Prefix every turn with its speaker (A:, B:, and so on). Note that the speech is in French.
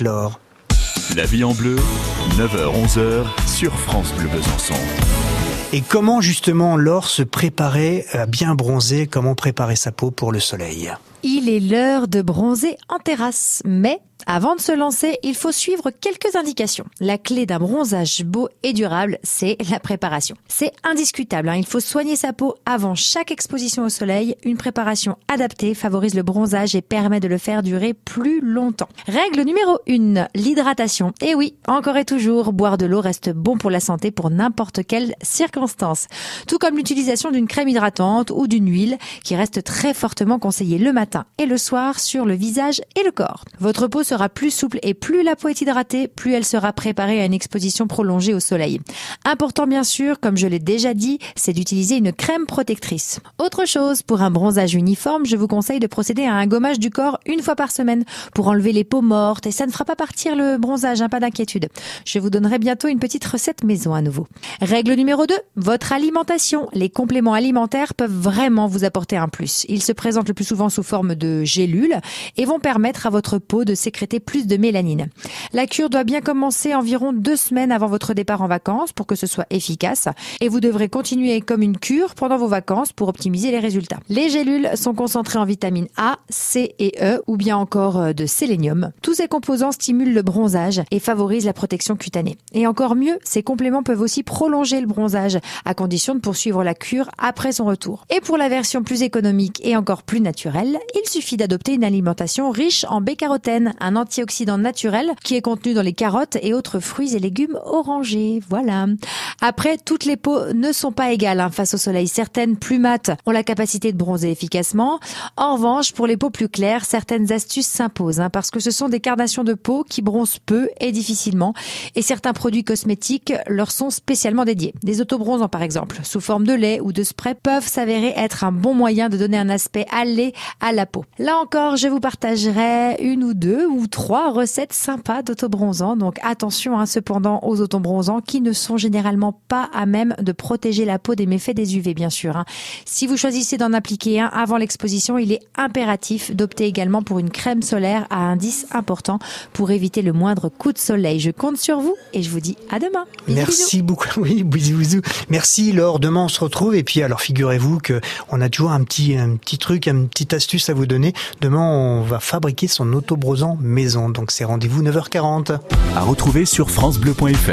A: Laure.
B: La vie en bleu, 9h-11h sur France Bleu Besançon.
A: Et comment justement Laure se préparer à bien bronzer? Comment préparer sa peau pour le soleil?
C: Il est l'heure de bronzer en terrasse, mais avant de se lancer, il faut suivre quelques indications. La clé d'un bronzage beau et durable, c'est la préparation. C'est indiscutable, hein. il faut soigner sa peau avant chaque exposition au soleil. Une préparation adaptée favorise le bronzage et permet de le faire durer plus longtemps. Règle numéro 1, l'hydratation. Et oui, encore et toujours, boire de l'eau reste bon pour la santé pour n'importe quelle circonstance. Tout comme l'utilisation d'une crème hydratante ou d'une huile qui reste très fortement conseillée le matin et le soir sur le visage et le corps. Votre peau sera plus souple et plus la peau est hydratée, plus elle sera préparée à une exposition prolongée au soleil. Important bien sûr, comme je l'ai déjà dit, c'est d'utiliser une crème protectrice. Autre chose, pour un bronzage uniforme, je vous conseille de procéder à un gommage du corps une fois par semaine pour enlever les peaux mortes et ça ne fera pas partir le bronzage, hein, pas d'inquiétude. Je vous donnerai bientôt une petite recette maison à nouveau. Règle numéro 2, votre alimentation. Les compléments alimentaires peuvent vraiment vous apporter un plus. Ils se présentent le plus souvent sous forme de gélules et vont permettre à votre peau de sécréter plus de mélanine. La cure doit bien commencer environ deux semaines avant votre départ en vacances pour que ce soit efficace et vous devrez continuer comme une cure pendant vos vacances pour optimiser les résultats. Les gélules sont concentrées en vitamines A, C et E ou bien encore euh, de sélénium. Tous ces composants stimulent le bronzage et favorisent la protection cutanée. Et encore mieux, ces compléments peuvent aussi prolonger le bronzage à condition de poursuivre la cure après son retour. Et pour la version plus économique et encore plus naturelle, il suffit d'adopter une alimentation riche en bêta-carotène, un antioxydant naturel qui est contenu dans les carottes et autres fruits et légumes orangés. Voilà. Après, toutes les peaux ne sont pas égales hein, face au soleil. Certaines plus mates ont la capacité de bronzer efficacement. En revanche, pour les peaux plus claires, certaines astuces s'imposent hein, parce que ce sont des carnations de peau qui bronzent peu et difficilement et certains produits cosmétiques leur sont spécialement dédiés. Des autobronzants par exemple, sous forme de lait ou de spray peuvent s'avérer être un bon moyen de donner un aspect allé à la peau. Là encore, je vous partagerai une ou deux ou trois recettes sympas d'autobronzant. Donc attention hein, cependant aux autobronzants qui ne sont généralement pas à même de protéger la peau des méfaits des UV bien sûr. Hein. Si vous choisissez d'en appliquer un avant l'exposition, il est impératif d'opter également pour une crème solaire à indice important pour éviter le moindre coup de soleil. Je compte sur vous et je vous dis à demain.
A: Merci beaucoup. Oui, bisous, bisous. Merci Laure. Demain on se retrouve et puis alors figurez-vous que on a toujours un petit un petit truc, une petite astuce vous donner. Demain on va fabriquer son autobrosant maison. Donc c'est rendez-vous 9h40.
B: À retrouver sur francebleu.fr.